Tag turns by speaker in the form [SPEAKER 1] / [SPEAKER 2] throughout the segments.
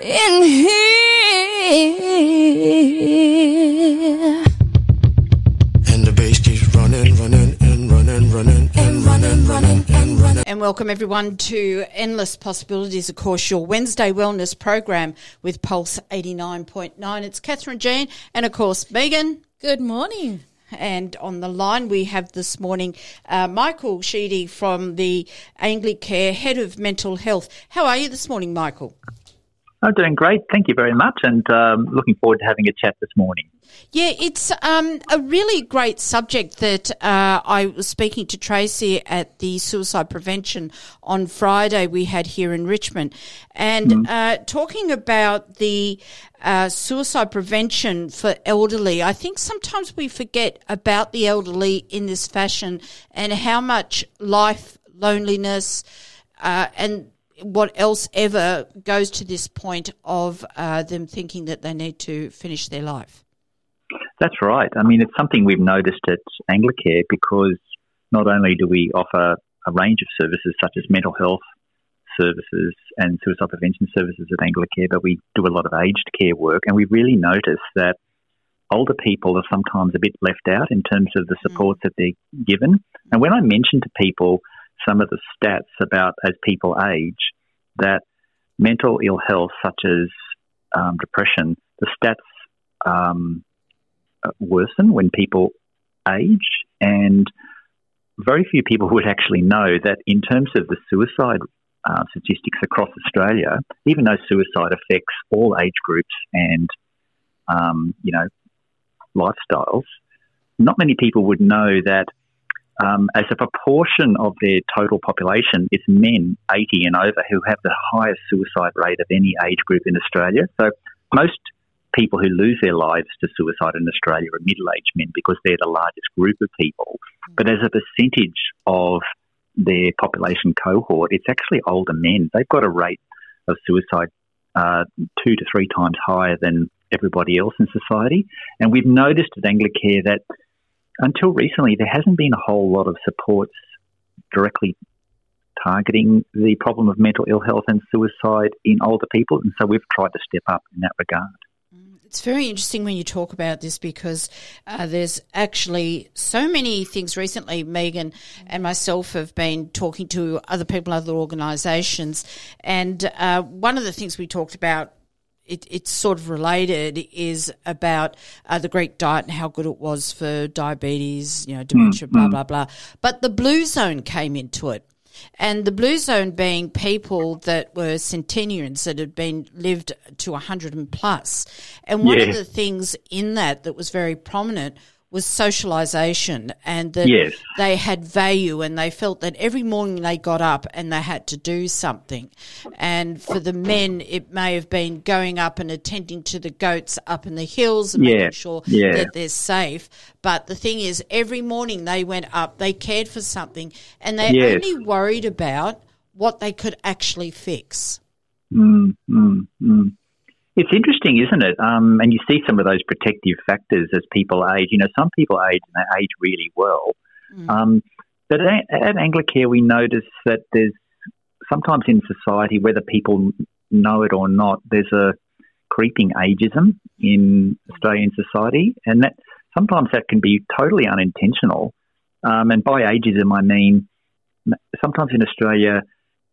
[SPEAKER 1] in here.
[SPEAKER 2] And the bass keeps running, running, and running, running, and running, running, and running.
[SPEAKER 3] And welcome everyone to Endless Possibilities, of course, your Wednesday wellness program with Pulse 89.9. It's Kathryn Jean and, of course, Meagan.
[SPEAKER 1] Good morning.
[SPEAKER 3] And on the line, we have this morning uh, Michael Sheedy from the Anglicare, Head of Mental Health. How are you this morning, Michael?
[SPEAKER 4] I'm doing great. Thank you very much, and um, looking forward to having a chat this morning.
[SPEAKER 3] Yeah, it's um, a really great subject that uh, I was speaking to Tracy at the suicide prevention on Friday we had here in Richmond, and mm. uh, talking about the uh, suicide prevention for elderly. I think sometimes we forget about the elderly in this fashion and how much life, loneliness, uh, and what else ever goes to this point of uh, them thinking that they need to finish their life.
[SPEAKER 4] That's right. I mean, it's something we've noticed at Anglicare because not only do we offer a range of services such as mental health services and suicide prevention services at Anglicare, but we do a lot of aged care work, and we really notice that older people are sometimes a bit left out in terms of the supports mm. that they're given. And when I mention to people some of the stats about as people age that mental ill health, such as um, depression, the stats um, worsen when people age, and very few people would actually know that in terms of the suicide uh, statistics across Australia, even though suicide affects all age groups and um, you know lifestyles, not many people would know that um, as a proportion of their total population, it's men 80 and over who have the highest suicide rate of any age group in Australia. So most people who lose their lives to suicide in Australia are middle-aged men because they're the largest group of people. But as a percentage of their population cohort, it's actually older men. They've got a rate of suicide uh, two to three times higher than everybody else in society. And we've noticed at Anglicare that until recently, there hasn't been a whole lot of supports directly targeting the problem of mental ill health and suicide in older people. And so we've tried to step up in that regard.
[SPEAKER 3] Mm, it's very interesting when you talk about this because uh, there's actually so many things recently. Meagan and myself have been talking to other people, other organisations, and uh, one of the things we talked about it, it's sort of related is about uh, the Greek diet and how good it was for diabetes, you know, dementia, mm, blah, mm. blah, blah. But the blue zone came into it. And the blue zone being people that were centenarians that had been lived to 100 and plus. And one yeah. of the things in that that was very prominent was socialization and that
[SPEAKER 4] yes.
[SPEAKER 3] they had value and they felt that every morning they got up and they had to do something. And for the men, it may have been going up and attending to the goats up in the hills and
[SPEAKER 4] yeah.
[SPEAKER 3] making sure
[SPEAKER 4] yeah.
[SPEAKER 3] that they're safe. But the thing is, every morning they went up, they cared for something, and they
[SPEAKER 4] yes.
[SPEAKER 3] only worried about what they could actually fix.
[SPEAKER 4] Mm, mm, mm. It's interesting, isn't it? Um, and you see some of those protective factors as people age. You know, some people age and they age really well. Mm. Um, but at, at Anglicare, we notice that there's sometimes in society, whether people know it or not, there's a creeping ageism in Australian society, and that sometimes that can be totally unintentional. Um, and by ageism, I mean sometimes in Australia,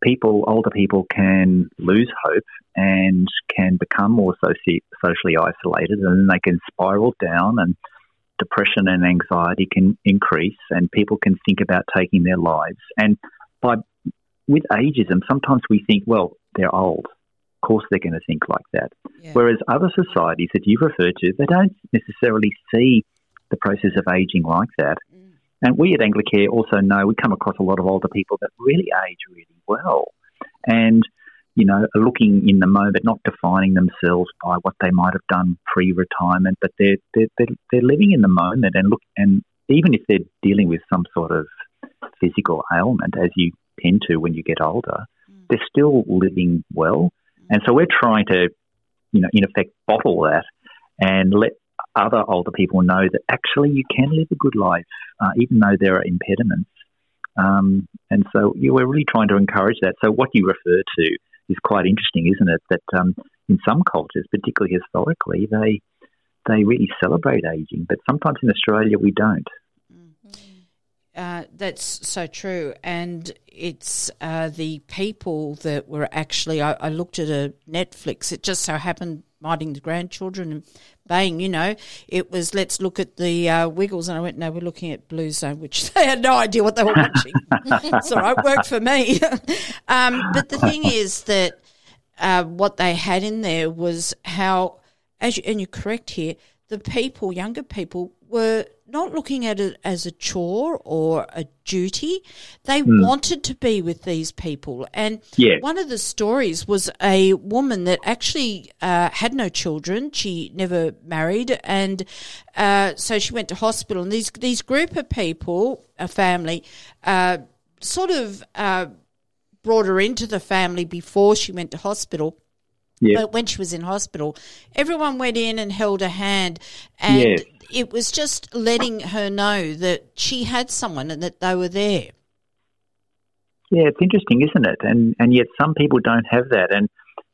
[SPEAKER 4] people, older people, can lose hope and can become more soci- socially isolated, and then they can spiral down, and depression and anxiety can increase, and people can think about taking their lives. And by with ageism, sometimes we think, well, they're old. Of course, they're going to think like that. Yeah. Whereas other societies that you've referred to, they don't necessarily see the process of aging like that. And we at Anglicare also know we come across a lot of older people that really age really well. And you know, are looking in the moment, not defining themselves by what they might have done pre-retirement, but they're they're, they're, they're living in the moment and look, and even if they're dealing with some sort of physical ailment, as you tend to when you get older, mm. they're still living well, mm. and so we're trying to, you know, in effect, bottle that and let other older people know that actually you can live a good life, uh, even though there are impediments. Um, and so yeah, we're really trying to encourage that. So what you refer to is quite interesting, isn't it? That um, in some cultures, particularly historically, they they really celebrate aging, but sometimes in Australia we don't.
[SPEAKER 3] Uh, that's so true, and it's uh, the people that were actually. I, I, looked at a Netflix. It just so happened minding the grandchildren and baying. You know, it was let's look at the uh, Wiggles, and I went, no, we're looking at Blue Zone, which they had no idea what they were watching. so it worked for me. um, but the thing is that uh, what they had in there was how, as you, and you're correct here, the people, younger people, were not looking at it as a chore or a duty. They mm. wanted to be with these people. And
[SPEAKER 4] yeah.
[SPEAKER 3] one of the stories was a woman that actually uh, had no children. She never married. And uh, so she went to hospital. And these, these group of people, a family, uh, sort of uh, brought her into the family before she went to hospital.
[SPEAKER 4] Yeah.
[SPEAKER 3] But when she was in hospital, everyone went in and held her hand, and
[SPEAKER 4] yeah.
[SPEAKER 3] It was just letting her know that she had someone and that they were there.
[SPEAKER 4] Yeah, it's interesting, isn't it? And and yet some people don't have that. And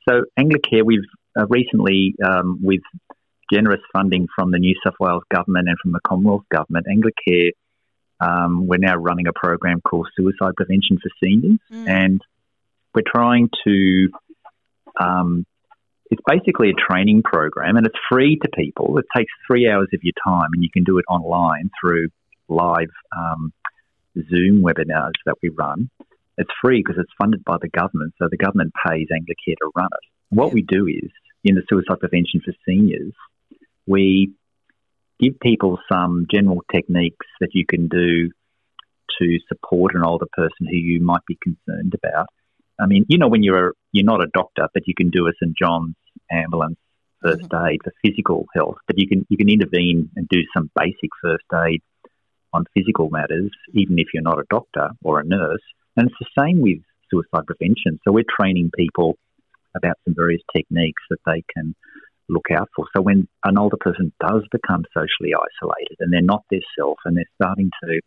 [SPEAKER 4] so Anglicare, we've uh, recently, um, with generous funding from the New South Wales government and from the Commonwealth government, Anglicare, um, we're now running a program called Suicide Prevention for Seniors,
[SPEAKER 3] Mm.
[SPEAKER 4] and we're trying to um, it's basically a training program and it's free to people. It takes three hours of your time and you can do it online through live um, Zoom webinars that we run. It's free because it's funded by the government, so the government pays Anglicare to run it. What we do is, in the suicide prevention for seniors, we give people some general techniques that you can do to support an older person who you might be concerned about. I mean, you know, when you're a, you're not a doctor, but you can do a St John's ambulance 1st mm-hmm. aid for physical health, but you can you can intervene and do some basic first aid on physical matters, even if you're not a doctor or a nurse. And it's the same with suicide prevention. So we're training people about some various techniques that they can look out for. So when an older person does become socially isolated and they're not their self and they're starting to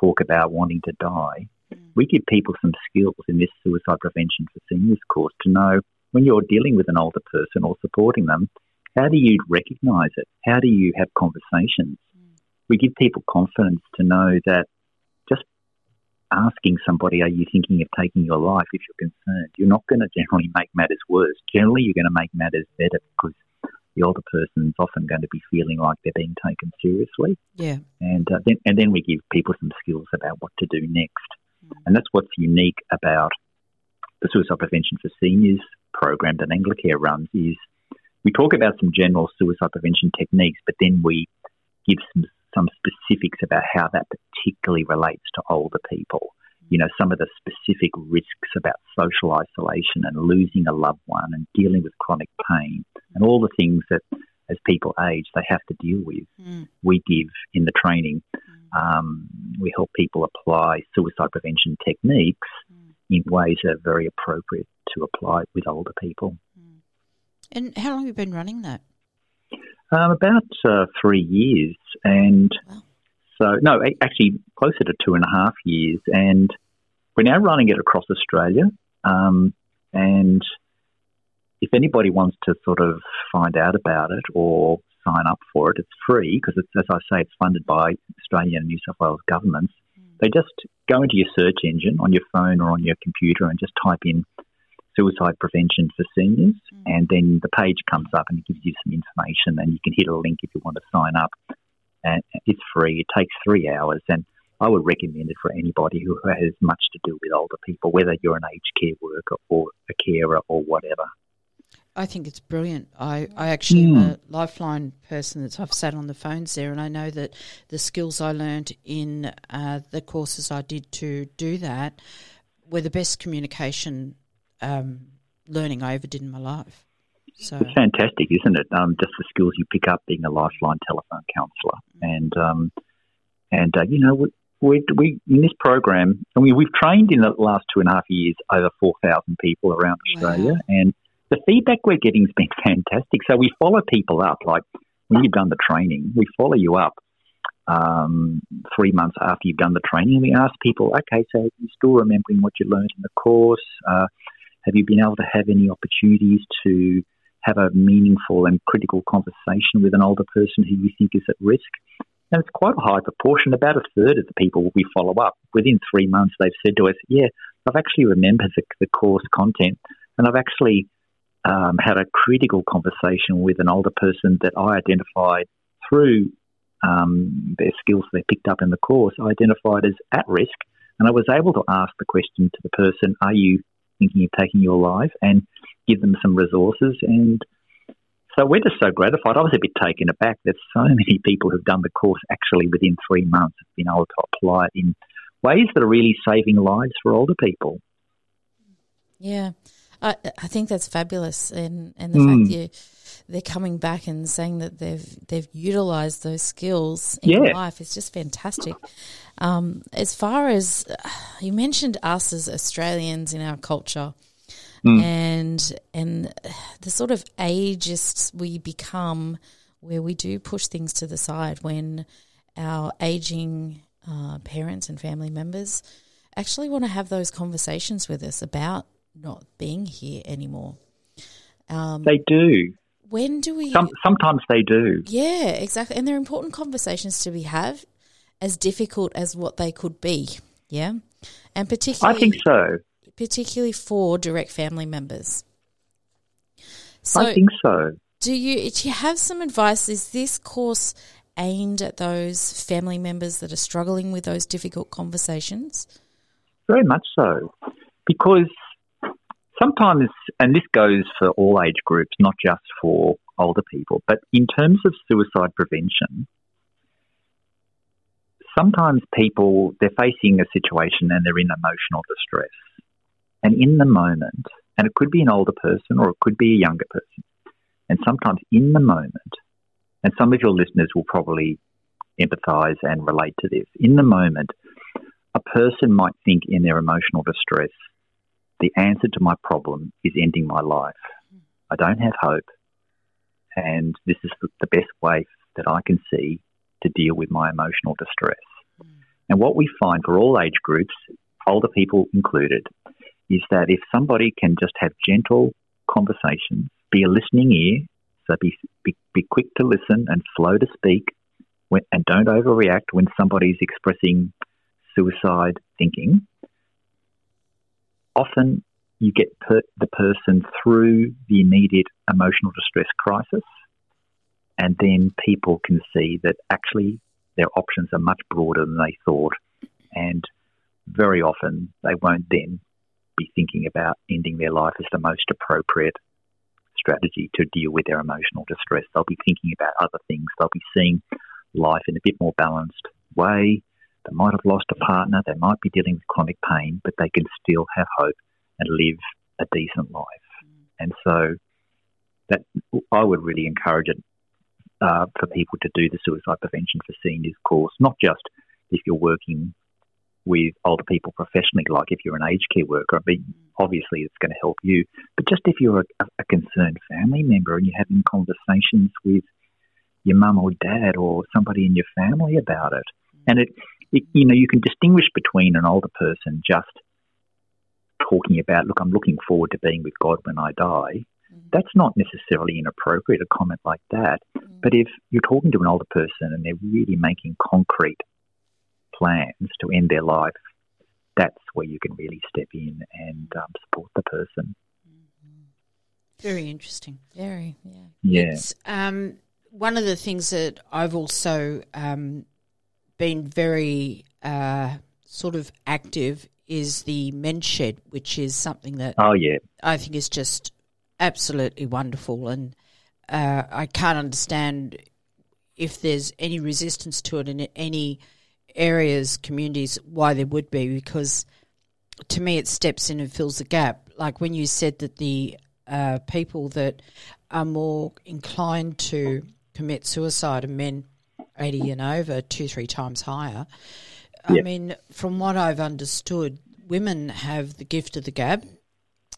[SPEAKER 4] talk about wanting to die, mm. we give people some skills in this suicide prevention for seniors course to know when you're dealing with an older person or supporting them, how do you recognise it? How do you have conversations? We give people confidence to know that just asking somebody, are you thinking of taking your life if you're concerned? You're not going to generally make matters worse. Generally, you're going to make matters better because the older person's often going to be feeling like they're being taken seriously.
[SPEAKER 3] Yeah.
[SPEAKER 4] And, uh, then, and then we give people some skills about what to do next. And that's what's unique about the Suicide Prevention for Seniors program that Anglicare runs is we talk about some general suicide prevention techniques, but then we give some, some specifics about how that particularly relates to older people. You know, some of the specific risks about social isolation and losing a loved one and dealing with chronic pain and all the things that as people age they have to deal with.
[SPEAKER 3] Mm.
[SPEAKER 4] We give in the training. Um, we help people apply suicide prevention techniques in ways that are very appropriate to apply with older people.
[SPEAKER 3] And how long have you been running that?
[SPEAKER 4] Um, about uh, three years, and
[SPEAKER 3] Wow.
[SPEAKER 4] so no, actually closer to two and a half years, and we're now running it across Australia. Um, and if anybody wants to sort of find out about it or sign up for it, it's free because as I say, it's funded by Australian and New South Wales governments. They just go into your search engine on your phone or on your computer and just type in suicide prevention for seniors, mm. and then the page comes up and it gives you some information, and you can hit a link if you want to sign up. And it's free. It takes three hours, and I would recommend it for anybody who has much to do with older people, whether you're an aged care worker or a carer or whatever.
[SPEAKER 3] I think it's brilliant. I, I actually am a lifeline person that's I've sat on the phones there, and I know that the skills I learned in uh, the courses I did to do that were the best communication um, learning I ever did in my life. So
[SPEAKER 4] It's fantastic, isn't it? Um, just the skills you pick up being a lifeline telephone counsellor, and um, and uh, you know we, we, we in this program, I mean we've trained in the last two and a half years over four thousand people around Australia,
[SPEAKER 3] Wow.
[SPEAKER 4] and the feedback we're getting has been fantastic. So we follow people up, like when you've done the training, we follow you up. Um, three months after you've done the training, we ask people, okay, so are you still remembering what you learned in the course? Uh, have you been able to have any opportunities to have a meaningful and critical conversation with an older person who you think is at risk. And it's quite a high proportion. About a third of the people we follow up within three months, they've said to us, "Yeah, I've actually remembered the, the course content, and I've actually um, had a critical conversation with an older person that I identified through um, their skills they picked up in the course, I identified as at risk, and I was able to ask the question to the person, "Are you thinking of taking your life?" and give them some resources. And so we're just so gratified. I was a bit taken aback that so many people who've done the course actually within three months have been able to apply it in ways that are really saving lives for older people.
[SPEAKER 1] Yeah. I, I think that's fabulous, and, and the mm. fact you they're coming back and saying that they've they've utilized those skills in yeah. life is just fantastic. Um, as far as you mentioned, us as Australians in our culture, mm. and and the sort of ageists we become, where we do push things to the side when our aging uh, parents and family members actually want to have those conversations with us about not being here anymore.
[SPEAKER 4] Um, they do.
[SPEAKER 1] When do we?
[SPEAKER 4] Some, sometimes they do.
[SPEAKER 1] Yeah, exactly. And they're important conversations to be have, as difficult as what they could be. Yeah, and particularly,
[SPEAKER 4] I think so.
[SPEAKER 1] Particularly for direct family members. So,
[SPEAKER 4] I think so.
[SPEAKER 1] Do you do you have some advice? Is this course aimed at those family members that are struggling with those difficult conversations?
[SPEAKER 4] Very much so, because sometimes, and this goes for all age groups, not just for older people, but in terms of suicide prevention, sometimes people, they're facing a situation and they're in emotional distress. And in the moment, and it could be an older person or it could be a younger person, and sometimes in the moment, and some of your listeners will probably empathize and relate to this. In the moment, a person might think in their emotional distress, the answer to my problem is ending my life. I don't have hope, and this is the best way that I can see to deal with my emotional distress. And what we find for all age groups, older people included, is that if somebody can just have gentle conversations, be a listening ear, so be, be, be quick to listen and slow to speak, when, and don't overreact when somebody's expressing suicide thinking, often you get per- the person through the immediate emotional distress crisis, and then people can see that actually their options are much broader than they thought, and very often they won't then be thinking about ending their life as the most appropriate strategy to deal with their emotional distress. They'll be thinking about other things. They'll be seeing life in a bit more balanced way. They might have lost a partner. They might be dealing with chronic pain, but they can still have hope and live a decent life. And so that I would really encourage it uh, for people to do the suicide prevention for seniors course, not just if you're working with older people professionally, like if you're an aged care worker, but obviously it's going to help you. But just if you're a, a concerned family member and you're having conversations with your mum or dad or somebody in your family about it, and it, it, you know, you can distinguish between an older person just talking about, look, I'm looking forward to being with God when I die. Mm-hmm. That's not necessarily inappropriate, a comment like that. Mm-hmm. But if you're talking to an older person and they're really making concrete plans to end their life, that's where you can really step in and um, support the person.
[SPEAKER 3] Mm-hmm. Very interesting.
[SPEAKER 1] Very, yeah.
[SPEAKER 4] Yeah.
[SPEAKER 3] Um, one of the things that I've also um, been very uh, sort of active is the men's shed, which is something that
[SPEAKER 4] oh yeah
[SPEAKER 3] I think is just absolutely wonderful, and uh, I can't understand if there's any resistance to it in any areas, communities, why there would be, because to me it steps in and fills the gap. Like when you said that the uh, people that are more inclined to commit suicide are men 80 and over, two, three times higher. I mean, from what I've understood, women have the gift of the gab,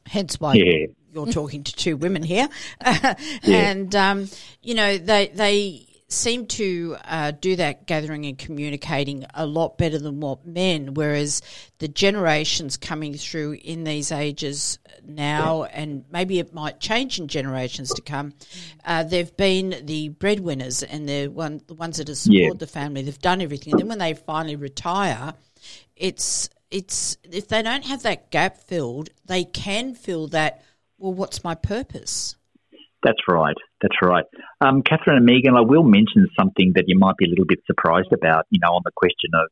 [SPEAKER 3] hence why yeah. you're talking to two women here. yeah. And, um, you know, they, they seem to uh, do that gathering and communicating a lot better than what men, whereas the generations coming through in these ages now, and maybe it might change in generations to come, uh, they've been the breadwinners and they're one, the ones that have supported
[SPEAKER 4] Yeah.
[SPEAKER 3] the family. They've done everything. And then when they finally retire, it's it's if they don't have that gap filled, they can feel that. Well, what's my purpose?
[SPEAKER 4] That's right. That's right. Um, Kathryn and Meagan, I will mention something that you might be a little bit surprised about, you know, on the question of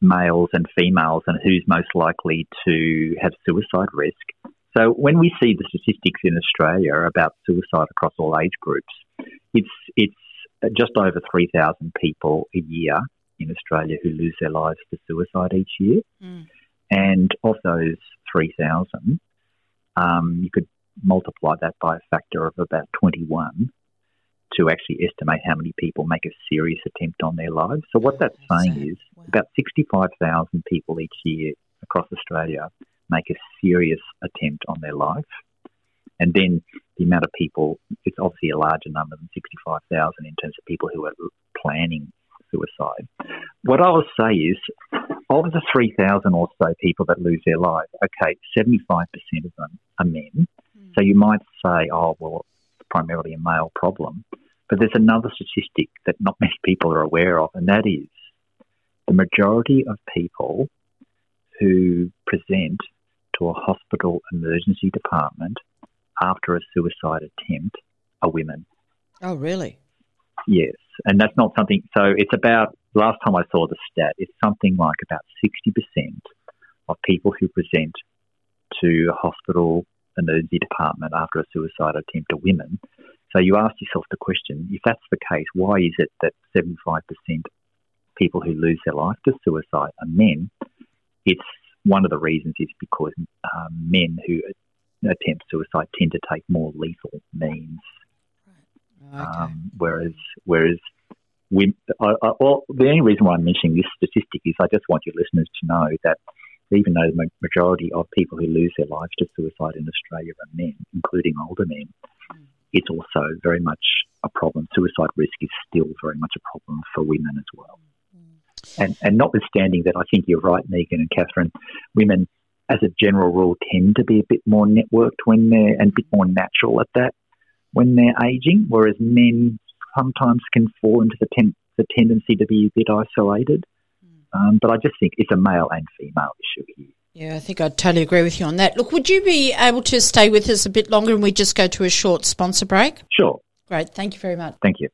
[SPEAKER 4] males and females and who's most likely to have suicide risk. So when we see the statistics in Australia about suicide across all age groups, it's it's just over 3,000 people a year in Australia who lose their lives to suicide each year.
[SPEAKER 3] Mm.
[SPEAKER 4] And of those 3,000, um, you could multiply that by a factor of about 21 to actually estimate how many people make a serious attempt on their lives. So what that's saying is
[SPEAKER 3] Wow.
[SPEAKER 4] about 65,000 people each year across Australia make a serious attempt on their life. And then the amount of people, it's obviously a larger number than 65,000 in terms of people who are planning suicide. What I will say is, of the 3,000 or so people that lose their lives, okay, 75% of them are men. So you might say, oh, well, it's primarily a male problem. But there's another statistic that not many people are aware of, and that is the majority of people who present to a hospital emergency department after a suicide attempt are women.
[SPEAKER 3] Oh, really?
[SPEAKER 4] Yes, and that's not something. So it's about last time I saw the stat, it's something like about sixty percent of people who present to a hospital emergency department after a suicide attempt to women. So you ask yourself the question: if that's the case, why is it that seventy-five percent people who lose their life to suicide are men? It's one of the reasons is because um, men who attempt suicide tend to take more lethal means
[SPEAKER 3] Okay.
[SPEAKER 4] um, whereas, whereas we, I, I, well, the only reason why I'm mentioning this statistic is I just want your listeners to know that even though the majority of people who lose their lives to suicide in Australia are men, including older men, hmm. it's also very much a problem. Suicide risk is still very much a problem for women as well. Hmm. And, and notwithstanding that, I think you're right, Meagan and Kathryn, women, as a general rule, tend to be a bit more networked when they're and a bit more natural at that when they're aging, whereas men sometimes can fall into the, ten- the tendency to be a bit isolated. Um, but I just think it's a male and female issue here.
[SPEAKER 3] Yeah, I think I totally agree with you on that. Look, would you be able to stay with us a bit longer and we just go to a short sponsor break?
[SPEAKER 4] Sure.
[SPEAKER 3] Great. Thank you very much.
[SPEAKER 4] Thank you.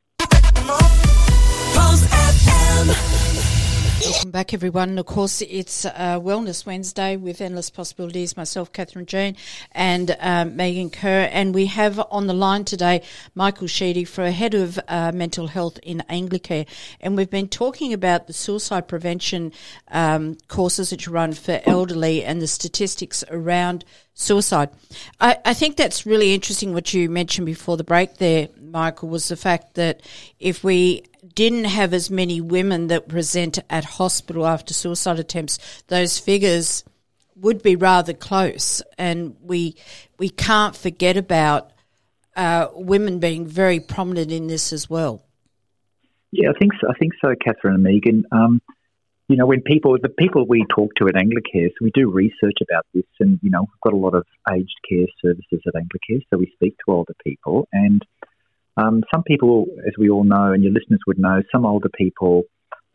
[SPEAKER 3] Welcome back, everyone. Of course, it's uh, Wellness Wednesday with Endless Possibilities. Myself, Kathryn Jean, and um, Meagan Kerr. And we have on the line today Michael Sheedy, for head of uh, mental health in Anglicare. And we've been talking about the suicide prevention um, courses that you run for elderly and the statistics around suicide. I, I think that's really interesting what you mentioned before the break there, Michael, was the fact that if we didn't have as many women that present at hospital after suicide attempts, those figures would be rather close. And we we can't forget about uh, women being very prominent in this as well.
[SPEAKER 4] Yeah, I think so. I think so, Kathryn and Meagan. Um, you know, when people, the people we talk to at Anglicare, so we do research about this, and you know, we've got a lot of aged care services at Anglicare, so we speak to older people, and um, some people, as we all know, and your listeners would know, some older people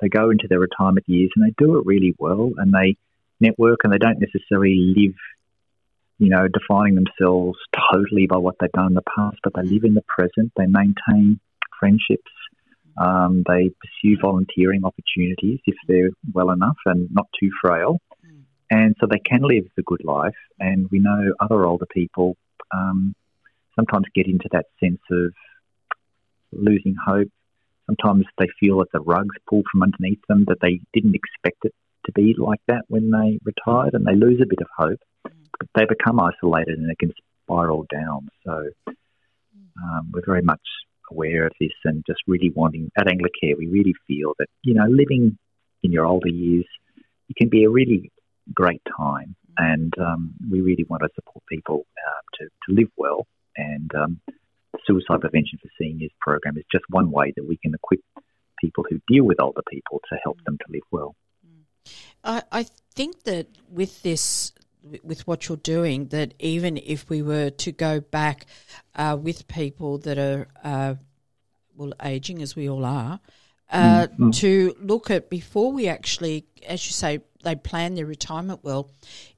[SPEAKER 4] they go into their retirement years and they do it really well, and they network, and they don't necessarily live, you know, defining themselves totally by what they've done in the past, but they live in the present. They maintain friendships. Um, they pursue volunteering opportunities if they're well enough and not too frail. And so they can live the good life. And we know other older people um, sometimes get into that sense of losing hope. Sometimes they feel that the rug's pulled from underneath them, that they didn't expect it to be like that when they retired, and they lose a bit of hope. But they become isolated and it can spiral down. So um, we're very much aware of this and just really wanting at Anglicare, we really feel that you know living in your older years, it can be a really great time, and um, we really want to support people uh, to to live well. And um, Suicide Prevention for Seniors program is just one way that we can equip people who deal with older people to help them to live well.
[SPEAKER 3] I, I think that with this, with what you're doing, that even if we were to go back uh, with people that are, uh, well, aging as we all are, uh, mm-hmm. to look at before we actually, as you say, they plan their retirement well,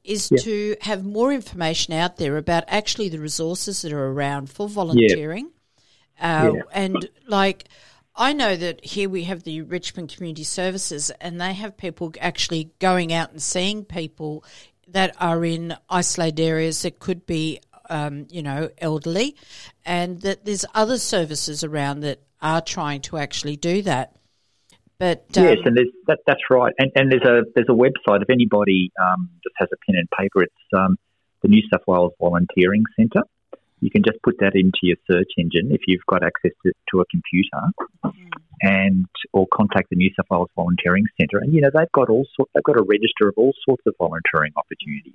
[SPEAKER 3] is yeah. to have more information out there about actually the resources that are around for volunteering. Yeah. Uh, yeah. And like, I know that here we have the Richmond Community Services, and they have people actually going out and seeing people that are in isolated areas that could be, um, you know, elderly, and that there's other services around that are trying to actually do that. But
[SPEAKER 4] um, yes, and that, that's right. And, and there's a there's a website. If anybody um, just has a pen and paper, it's um, the New South Wales Volunteering Centre. You can just put that into your search engine if you've got access to, to a computer, mm. and or contact the New South Wales Volunteering Centre. And you know they've got all sort, they've got a register of all sorts of volunteering opportunities.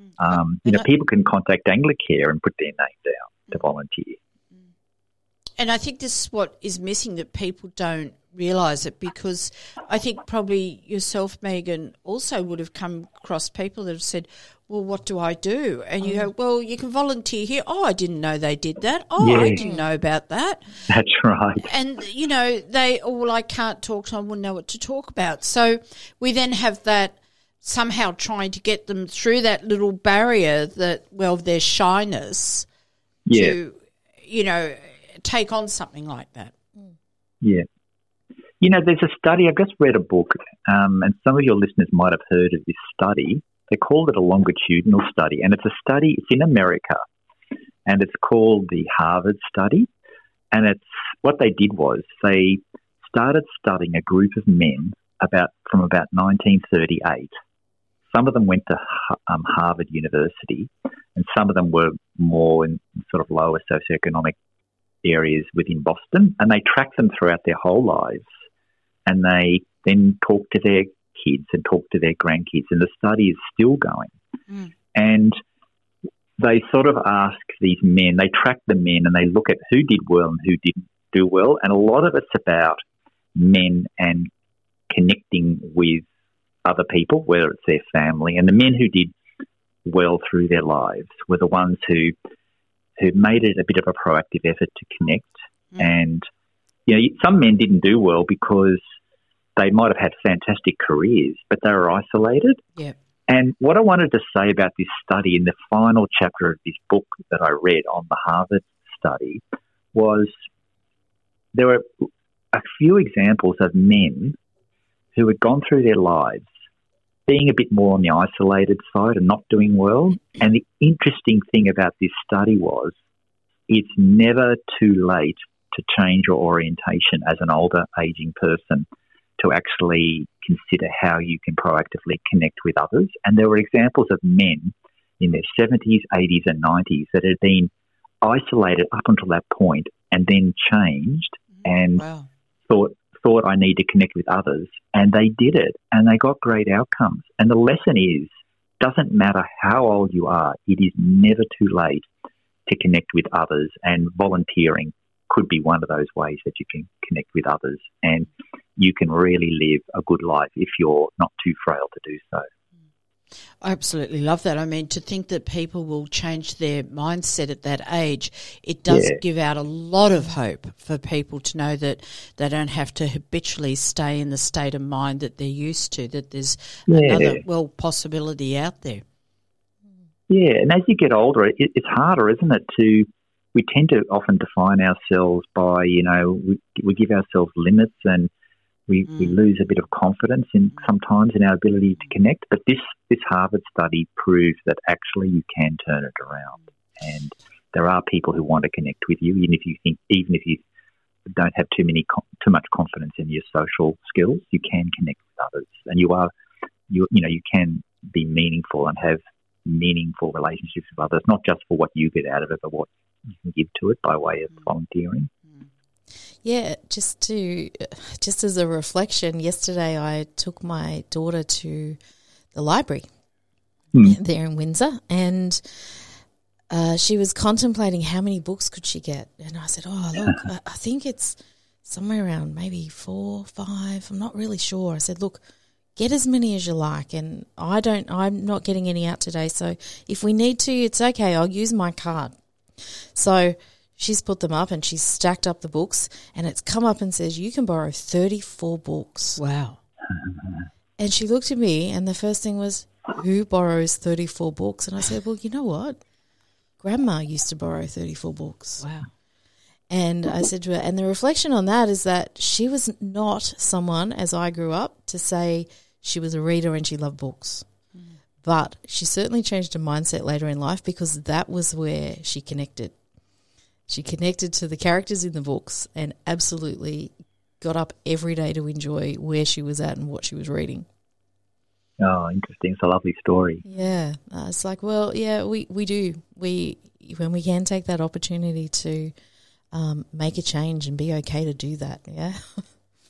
[SPEAKER 4] Mm. Um, you know, people can contact Anglicare and put their name down to volunteer.
[SPEAKER 3] And I think this is what is missing that people don't realise it because I think probably yourself, Meagan, also would have come across people that have said, well, what do I do? And you go, mm. well, you can volunteer here. Oh, I didn't know they did that. Oh, yeah. I didn't know about that.
[SPEAKER 4] That's right.
[SPEAKER 3] And, you know, they, oh, well, I can't talk, so I wouldn't know what to talk about. So we then have that somehow trying to get them through that little barrier that, well, their shyness yeah. to, you know, take on something like that.
[SPEAKER 4] Yeah. You know, there's a study, I just read a book, um, and some of your listeners might have heard of this study. They called it a longitudinal study, and it's a study, it's in America, and it's called the Harvard study. And it's what they did was they started studying a group of men about from about 1938. Some of them went to um, Harvard University, and some of them were more in sort of lower socioeconomic areas within Boston, and they track them throughout their whole lives and they then talk to their kids and talk to their grandkids, and the study is still going. Mm. And they sort of ask these men, they track the men and they look at who did well and who didn't do well. And a lot of it's about men and connecting with other people, whether it's their family. And the men who did well through their lives were the ones who who made it a bit of a proactive effort to connect. Mm. And you know, some men didn't do well because they might have had fantastic careers, but they were isolated.
[SPEAKER 3] Yeah.
[SPEAKER 4] And what I wanted to say about this study in the final chapter of this book that I read on the Harvard study was there were a few examples of men who had gone through their lives being a bit more on the isolated side and not doing well. And the interesting thing about this study was it's never too late to change your orientation as an older aging person to actually consider how you can proactively connect with others. And there were examples of men in their 70s, 80s, and 90s that had been isolated up until that point and then changed and wow. thought thought I need to connect with others and they did it and they got great outcomes. And the lesson is doesn't matter how old you are, it is never too late to connect with others and volunteering could be one of those ways that you can connect with others and you can really live a good life if you're not too frail to do so.
[SPEAKER 3] I absolutely love that. I mean, to think that people will change their mindset at that age, it does yeah. give out a lot of hope for people to know that they don't have to habitually stay in the state of mind that they're used to, that there's yeah. another, well, possibility out there.
[SPEAKER 4] Yeah, and as you get older, it, it's harder, isn't it, to we tend to often define ourselves by, you know, we, we give ourselves limits and we, mm. we lose a bit of confidence in sometimes in our ability to connect. But this, this Harvard study proves that actually you can turn it around. And there are people who want to connect with you, even if you think, even if you don't have too many, too much confidence in your social skills, you can connect with others, and you are, you, you know, you can be meaningful and have meaningful relationships with others, not just for what you get out of it, but what you can give to it by way of volunteering.
[SPEAKER 1] Yeah, just to just as a reflection, yesterday I took my daughter to the library mm. there in Windsor, and uh, she was contemplating how many books could she get, and I said, "Oh, look, I, I think it's somewhere around maybe four, five. I'm not really sure." I said, "Look." Get as many as you like, and I don't. I'm not getting any out today, so if we need to, it's okay. I'll use my card. So she's put them up and she's stacked up the books, and it's come up and says you can borrow 34 books.
[SPEAKER 3] Wow.
[SPEAKER 1] And she looked at me, and the first thing was, Who borrows 34 books? And I said, Well, you know what? Grandma used to borrow 34 books.
[SPEAKER 3] Wow.
[SPEAKER 1] And I said to her, and the reflection on that is that she was not someone, as I grew up, to say she was a reader and she loved books. Mm. But she certainly changed her mindset later in life because that was where she connected. She connected to the characters in the books and absolutely got up every day to enjoy where she was at and what she was reading.
[SPEAKER 4] Oh, interesting. It's a lovely story.
[SPEAKER 1] Yeah, uh, it's like, well, yeah, we, we do. We when we can take that opportunity to um, make a change and be okay to do that. Yeah,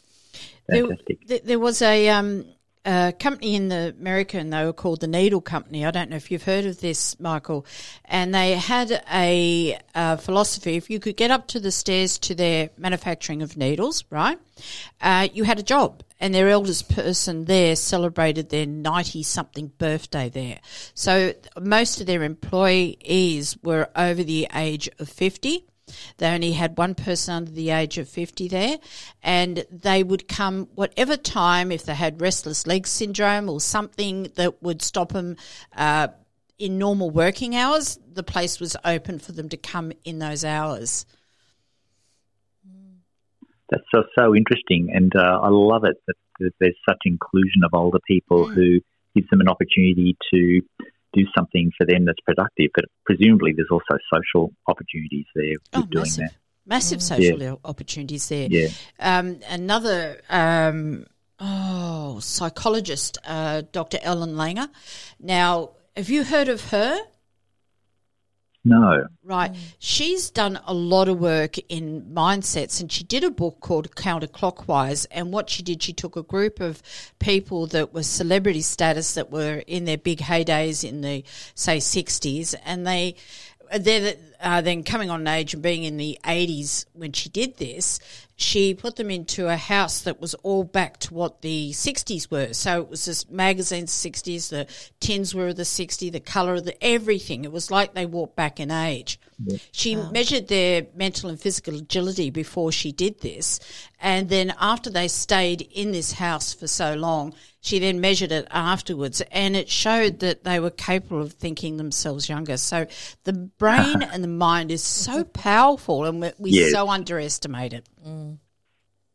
[SPEAKER 4] Fantastic.
[SPEAKER 3] there- there was a, um, a company in the America, and they were called the Needle Company. I don't know if you've heard of this, Michael. And they had a, uh philosophy: if you could get up to the stairs to their manufacturing of needles, right, uh, you had a job. And their eldest person there celebrated their ninety-something birthday there. So most of their employees were over the age of fifty. They only had one person under the age of 50 there, and they would come whatever time if they had restless leg syndrome or something that would stop them uh, in normal working hours, the place was open for them to come in those hours.
[SPEAKER 4] That's so, so interesting, and uh, I love it that, that there's such inclusion of older people who gives them an opportunity to do something for them that's productive. But presumably, there's also social opportunities there with
[SPEAKER 3] Oh,
[SPEAKER 4] doing
[SPEAKER 3] massive.
[SPEAKER 4] that.
[SPEAKER 3] Massive social opportunities there.
[SPEAKER 4] Yeah.
[SPEAKER 3] Um, another um, oh psychologist, uh, Dr. Ellen Langer. Now, have you heard of her?
[SPEAKER 4] No.
[SPEAKER 3] Right. Mm. She's done a lot of work in mindsets and she did a book called Counterclockwise. And what she did, she took a group of people that were celebrity status that were in their big heydays in the, say, 60s and they, they're uh, then coming on age and being in the 80s when she did this, she put them into a house that was all back to what the 60s were. So it was just magazines 60s, the tins were of the 60s, the colour of the everything. It was like they walked back in age. She measured their mental and physical agility before she did this. And then after they stayed in this house for so long, she then measured it afterwards and it showed that they were capable of thinking themselves younger. So the brain and the mind is so powerful and we, we
[SPEAKER 4] Yes.
[SPEAKER 3] so underestimate it.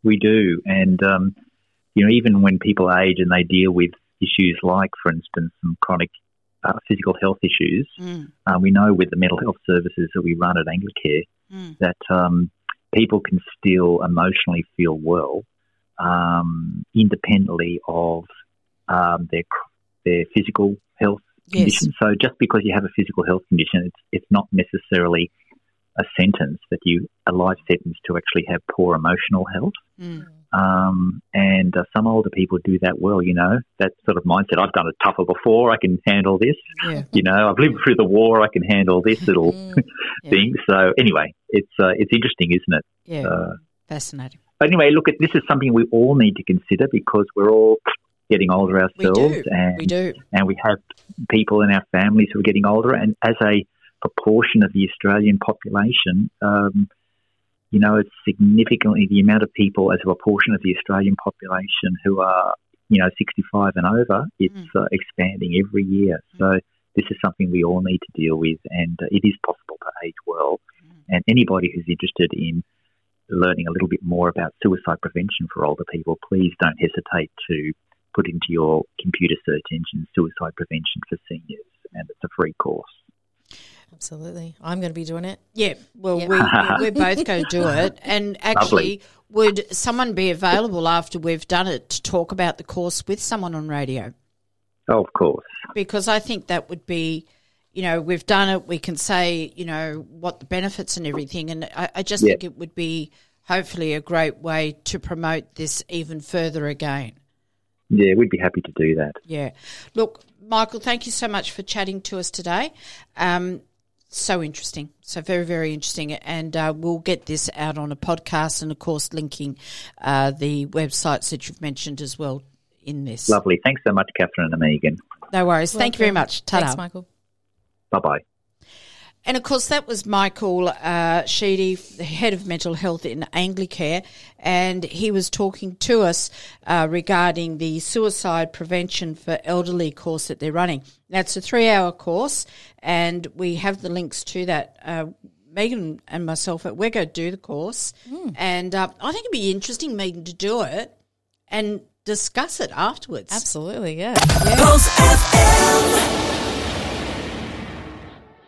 [SPEAKER 4] We do, and um, you know, even when people age and they deal with issues like, for instance, some chronic uh, physical health issues,
[SPEAKER 3] Mm.
[SPEAKER 4] uh, we know with the mental health services that we run at Anglicare
[SPEAKER 3] Mm.
[SPEAKER 4] that um, people can still emotionally feel well, um, independently of um, their their physical health
[SPEAKER 3] Yes.
[SPEAKER 4] condition. So just because you have a physical health condition, it's it's not necessarily a sentence that you a life sentence to actually have poor emotional health.
[SPEAKER 3] Mm.
[SPEAKER 4] Um, and uh, some older people do that well, you know, that sort of mindset. I've done it tougher before. I can handle this.
[SPEAKER 3] Yeah.
[SPEAKER 4] You know, I've lived through the war. I can handle this little
[SPEAKER 3] Yeah.
[SPEAKER 4] thing. So anyway, it's uh, it's interesting, isn't it?
[SPEAKER 3] Yeah.
[SPEAKER 4] Uh,
[SPEAKER 3] Fascinating.
[SPEAKER 4] anyway, look, at this is something we all need to consider because we're all getting older
[SPEAKER 3] We
[SPEAKER 4] ourselves,
[SPEAKER 3] do.
[SPEAKER 4] and
[SPEAKER 3] We do.
[SPEAKER 4] and we have people in our families who are getting older, and as a proportion of the Australian population, um, you know, it's significantly the amount of people as a proportion of the Australian population who are, you know, 65 and over. It's
[SPEAKER 3] Mm.
[SPEAKER 4] uh, expanding every year, so this is something we all need to deal with, and uh, it is possible to age well.
[SPEAKER 3] Mm.
[SPEAKER 4] And anybody who's interested in learning a little bit more about suicide prevention for older people, please don't hesitate to put into your computer search engine suicide prevention for seniors, and it's a free course.
[SPEAKER 1] Absolutely. I'm going to be doing it.
[SPEAKER 3] Yeah, well,
[SPEAKER 1] Yeah.
[SPEAKER 3] we we're both going to do it. And actually, would someone be available after we've done it to talk about the course with someone on radio?
[SPEAKER 4] Oh, of course.
[SPEAKER 3] Because I think that would be, you know, we've done it. We can say, you know, what the benefits and everything. And I, I just
[SPEAKER 4] Yeah.
[SPEAKER 3] think it would be hopefully a great way to promote this even further again.
[SPEAKER 4] Yeah, we'd be happy to do that.
[SPEAKER 3] Yeah. Look, Michael, thank you so much for chatting to us today. Um, so interesting. So very, very interesting. And uh, we'll get this out on a podcast and, of course, linking uh, the websites that you've mentioned as well in this.
[SPEAKER 4] Lovely. Thanks so much, Kathryn and Meagan.
[SPEAKER 3] No worries. Thank you very much. Ta-da.
[SPEAKER 1] Thanks, Michael.
[SPEAKER 4] Bye bye.
[SPEAKER 3] And of course, that was Michael uh, Sheedy, the head of mental health in Anglicare, and he was talking to us uh, regarding the suicide prevention for elderly course that they're running. Now, it's a three-hour course, and we have the links to that. Uh, Meagan and myself, we're going to do the course, and uh, I think it'd be interesting, Meagan, to do it and discuss it afterwards.
[SPEAKER 1] Absolutely, yeah.
[SPEAKER 5] Pulse FM.